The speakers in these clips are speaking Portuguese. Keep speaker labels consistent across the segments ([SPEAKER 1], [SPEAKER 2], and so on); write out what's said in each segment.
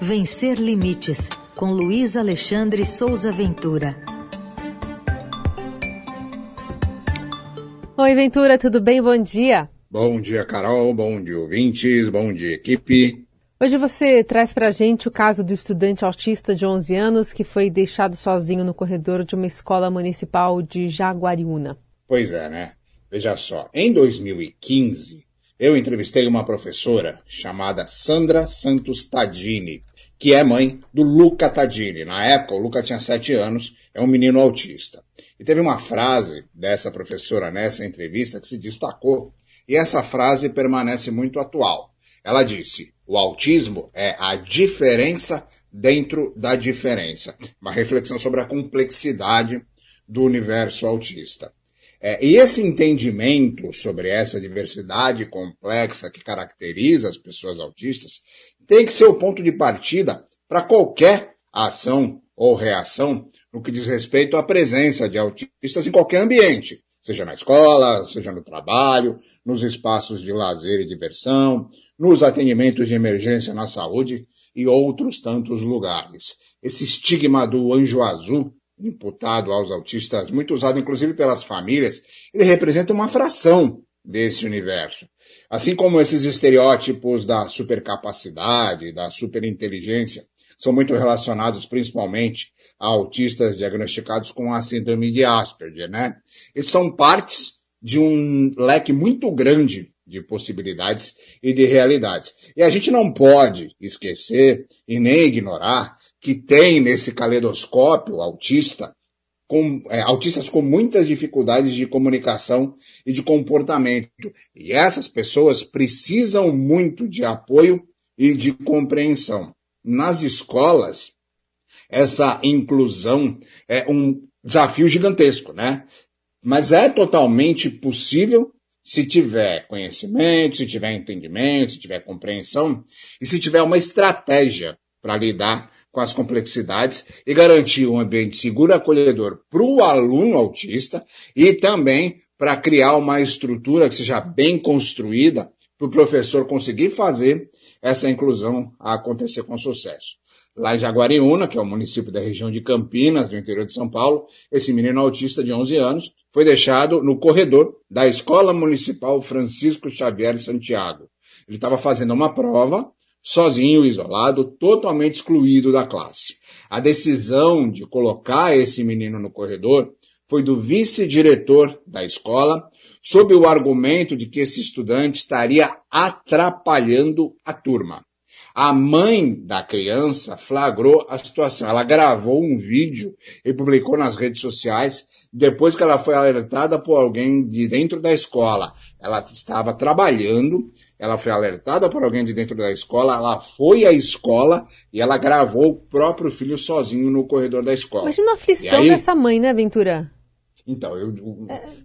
[SPEAKER 1] Vencer Limites, com Luiz Alexandre Souza Ventura.
[SPEAKER 2] Oi, Ventura, tudo bem? Bom dia.
[SPEAKER 3] Bom dia, Carol. Bom dia, ouvintes. Bom dia, equipe.
[SPEAKER 2] Hoje você traz para a gente o caso do estudante autista de 11 anos que foi deixado sozinho no corredor de uma escola municipal de Jaguariúna.
[SPEAKER 3] Pois é, né? Veja só, em 2015, eu entrevistei uma professora chamada Sandra Santos Tadini, que é mãe do Luca Tadini. Na época, o Luca tinha sete anos, é um menino autista. E teve uma frase dessa professora nessa entrevista que se destacou, e essa frase permanece muito atual. Ela disse: o autismo é a diferença dentro da diferença. Uma reflexão sobre a complexidade do universo autista. É, e esse entendimento sobre essa diversidade complexa que caracteriza as pessoas autistas tem que ser o ponto de partida para qualquer ação ou reação no que diz respeito à presença de autistas em qualquer ambiente, seja na escola, seja no trabalho, nos espaços de lazer e diversão, nos atendimentos de emergência na saúde e outros tantos lugares. Esse estigma do anjo azul imputado aos autistas, muito usado inclusive pelas famílias, ele representa uma fração desse universo. Assim como esses estereótipos da supercapacidade, da superinteligência, são muito relacionados principalmente a autistas diagnosticados com a síndrome de Asperger, né? Eles são partes de um leque muito grande de possibilidades e de realidades. E a gente não pode esquecer e nem ignorar que tem nesse caleidoscópio autista com, é, autistas com muitas dificuldades de comunicação e de comportamento. E essas pessoas precisam muito de apoio e de compreensão. Nas escolas, essa inclusão é um desafio gigantesco, né? Mas é totalmente possível se tiver conhecimento, se tiver entendimento, se tiver compreensão e se tiver uma estratégia para lidar com as complexidades e garantir um ambiente seguro e acolhedor para o aluno autista e também para criar uma estrutura que seja bem construída para o professor conseguir fazer essa inclusão acontecer com sucesso. Lá em Jaguariúna, que é o município da região de Campinas, do interior de São Paulo, esse menino autista de 11 anos foi deixado no corredor da Escola Municipal Francisco Xavier Santiago. Ele estava fazendo uma prova sozinho, isolado, totalmente excluído da classe. A decisão de colocar esse menino no corredor foi do vice-diretor da escola, sob o argumento de que esse estudante estaria atrapalhando a turma. A mãe da criança flagrou a situação. Ela gravou um vídeo e publicou nas redes sociais depois que ela foi alertada por alguém de dentro da escola. Ela estava trabalhando ela foi alertada por alguém de dentro da escola, ela foi à escola e ela gravou o próprio filho sozinho no corredor da escola.
[SPEAKER 2] Imagina a aflição aí, dessa mãe, né, Ventura?
[SPEAKER 3] Então, eu,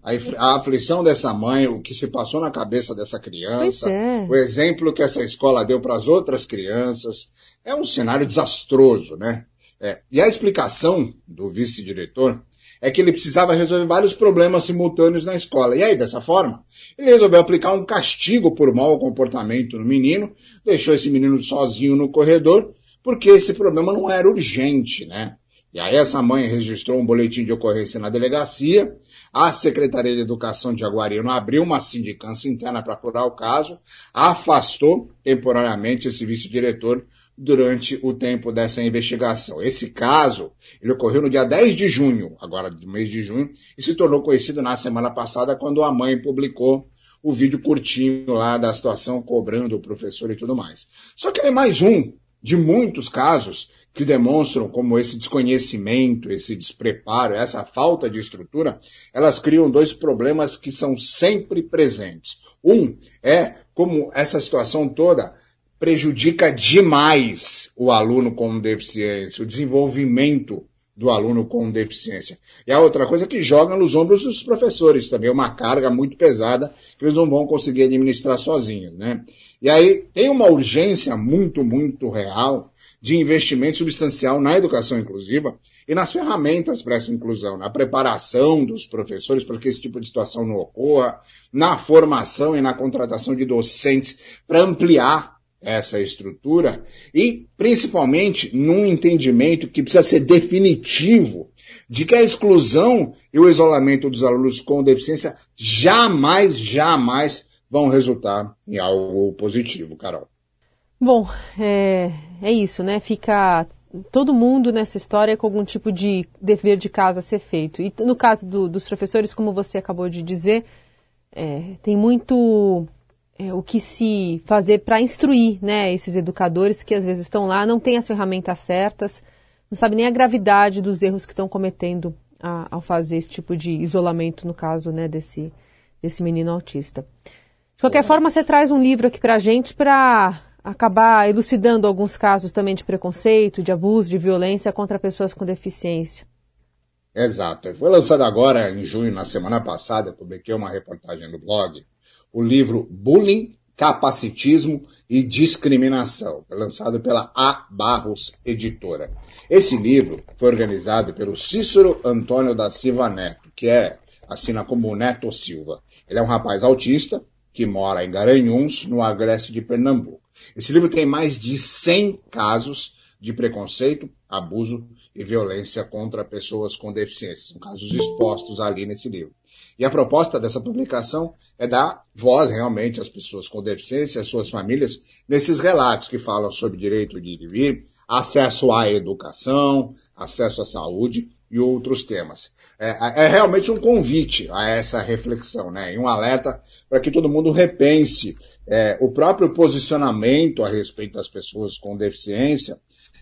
[SPEAKER 3] a, a, aflição dessa mãe, o que se passou na cabeça dessa criança,
[SPEAKER 2] é.
[SPEAKER 3] o exemplo que essa escola deu para as outras crianças, é um cenário desastroso, né? É, e a explicação do vice-diretor é que ele precisava resolver vários problemas simultâneos na escola. E aí, dessa forma, ele resolveu aplicar um castigo por mau comportamento no menino, deixou esse menino sozinho no corredor, porque esse problema não era urgente, né? E aí essa mãe registrou um boletim de ocorrência na delegacia, a Secretaria de Educação de Aguarino abriu uma sindicância interna para apurar o caso, afastou temporariamente esse vice-diretor durante o tempo dessa investigação. Esse caso, ele ocorreu no dia 10 de junho, agora do mês de junho, e se tornou conhecido na semana passada quando a mãe publicou o vídeo curtinho lá da situação cobrando o professor e tudo mais. Só que ele é mais um de muitos casos que demonstram como esse desconhecimento, esse despreparo, essa falta de estrutura, elas criam dois problemas que são sempre presentes. Um é como essa situação toda prejudica demais o aluno com deficiência, o desenvolvimento do aluno com deficiência. E a outra coisa é que joga nos ombros dos professores também, é uma carga muito pesada que eles não vão conseguir administrar sozinhos, né? E aí tem uma urgência muito, muito real de investimento substancial na educação inclusiva e nas ferramentas para essa inclusão, na preparação dos professores para que esse tipo de situação não ocorra, na formação e na contratação de docentes para ampliar essa estrutura e, principalmente, num entendimento que precisa ser definitivo de que a exclusão e o isolamento dos alunos com deficiência jamais, jamais vão resultar em algo positivo, Carol.
[SPEAKER 2] Bom, é, é isso, né? Fica todo mundo nessa história com algum tipo de dever de casa a ser feito. E no caso do, dos professores, como você acabou de dizer, é, tem muito é, o que se fazer para instruir né, esses educadores que às vezes estão lá, não têm as ferramentas certas, não sabem nem a gravidade dos erros que estão cometendo a, ao fazer esse tipo de isolamento, no caso né, desse, desse menino autista. De qualquer forma, você traz um livro aqui para a gente para acabar elucidando alguns casos também de preconceito, de abuso, de violência contra pessoas com deficiência.
[SPEAKER 3] Exato. Foi lançado agora, em junho, na semana passada, publiquei uma reportagem no blog, o livro Bullying, Capacitismo e Discriminação, lançado pela A. Barros Editora. Esse livro foi organizado pelo Cícero Antônio da Silva Neto, que é, assina como Neto Silva. Ele é um rapaz autista que mora em Garanhuns, no agreste de Pernambuco. Esse livro tem mais de 100 casos de preconceito, abuso e violência contra pessoas com deficiência. São casos expostos ali nesse livro. E a proposta dessa publicação é dar voz realmente às pessoas com deficiência, às suas famílias, nesses relatos que falam sobre direito de ir e vir, acesso à educação, acesso à saúde e outros temas. É, é, realmente um convite a essa reflexão, né? E um alerta para que todo mundo repense é, o próprio posicionamento a respeito das pessoas com deficiência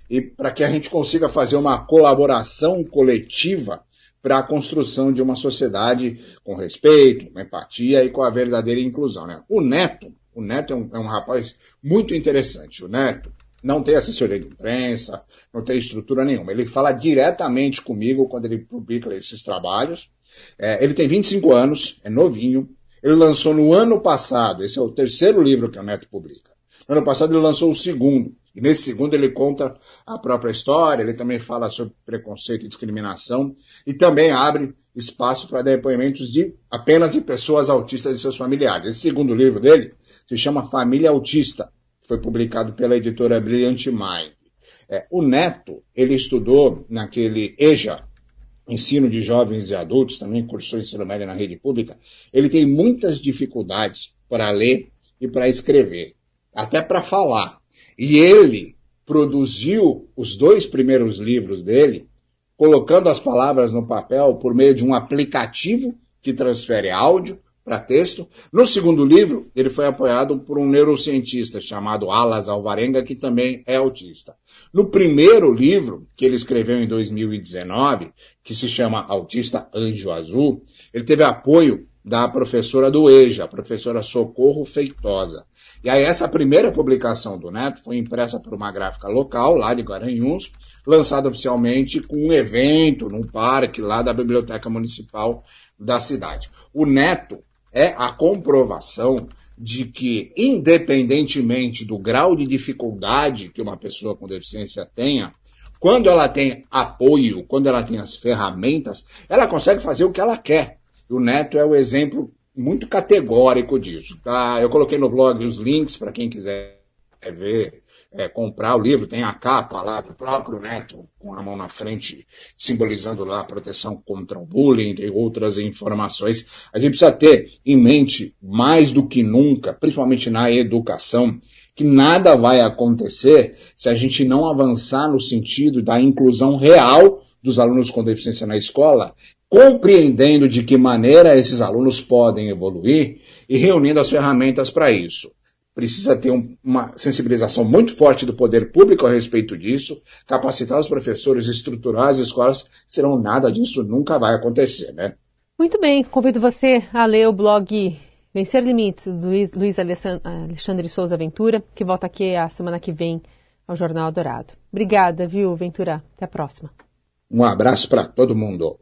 [SPEAKER 3] e para que a gente consiga fazer uma colaboração coletiva para a construção de uma sociedade com respeito, com empatia e com a verdadeira inclusão. Né? O Neto, o Neto é um, é um rapaz muito interessante. O Neto, não tem assessoria de imprensa, não tem estrutura nenhuma. Ele fala diretamente comigo quando ele publica esses trabalhos. É, ele tem 25 anos, é novinho. Ele lançou no ano passado, esse é o terceiro livro que o Neto publica. No ano passado ele lançou o segundo. E nesse segundo ele conta a própria história, ele também fala sobre preconceito e discriminação e também abre espaço para depoimentos de apenas de pessoas autistas e seus familiares. Esse segundo livro dele se chama Família Autista foi publicado pela editora Brilliant Mind. É, o Neto, ele estudou naquele EJA, ensino de jovens e adultos, também cursou ensino médio na rede pública, ele tem muitas dificuldades para ler e para escrever, até para falar. E ele produziu os dois primeiros livros dele, colocando as palavras no papel por meio de um aplicativo que transfere áudio para texto. No segundo livro, ele foi apoiado por um neurocientista chamado Alas Alvarenga, que também é autista. No primeiro livro, que ele escreveu em 2019, que se chama Autista Anjo Azul, ele teve apoio da professora do EJA, a professora Socorro Feitosa. E aí essa primeira publicação do Neto foi impressa por uma gráfica local, lá de Garanhuns, lançada oficialmente com um evento num parque lá da Biblioteca Municipal da cidade. O Neto é a comprovação de que, independentemente do grau de dificuldade que uma pessoa com deficiência tenha, quando ela tem apoio, quando ela tem as ferramentas, ela consegue fazer o que ela quer. O Neto é o exemplo muito categórico disso. Tá? Eu coloquei no blog os links para quem quiser ver é, comprar o livro, tem a capa lá do próprio Neto, com a mão na frente, simbolizando lá a proteção contra o bullying, tem outras informações. A gente precisa ter em mente, mais do que nunca, principalmente na educação, que nada vai acontecer se a gente não avançar no sentido da inclusão real dos alunos com deficiência na escola, compreendendo de que maneira esses alunos podem evoluir e reunindo as ferramentas para isso precisa ter um, uma sensibilização muito forte do poder público a respeito disso, capacitar os professores, estruturar as escolas, senão nada disso nunca vai acontecer, né?
[SPEAKER 2] Muito bem, convido você a ler o blog Vencer Limites, do Luiz, Alexandre Souza Ventura, que volta aqui a semana que vem ao Jornal Dourado. Obrigada, viu, Ventura? Até a próxima.
[SPEAKER 3] Um abraço para todo mundo.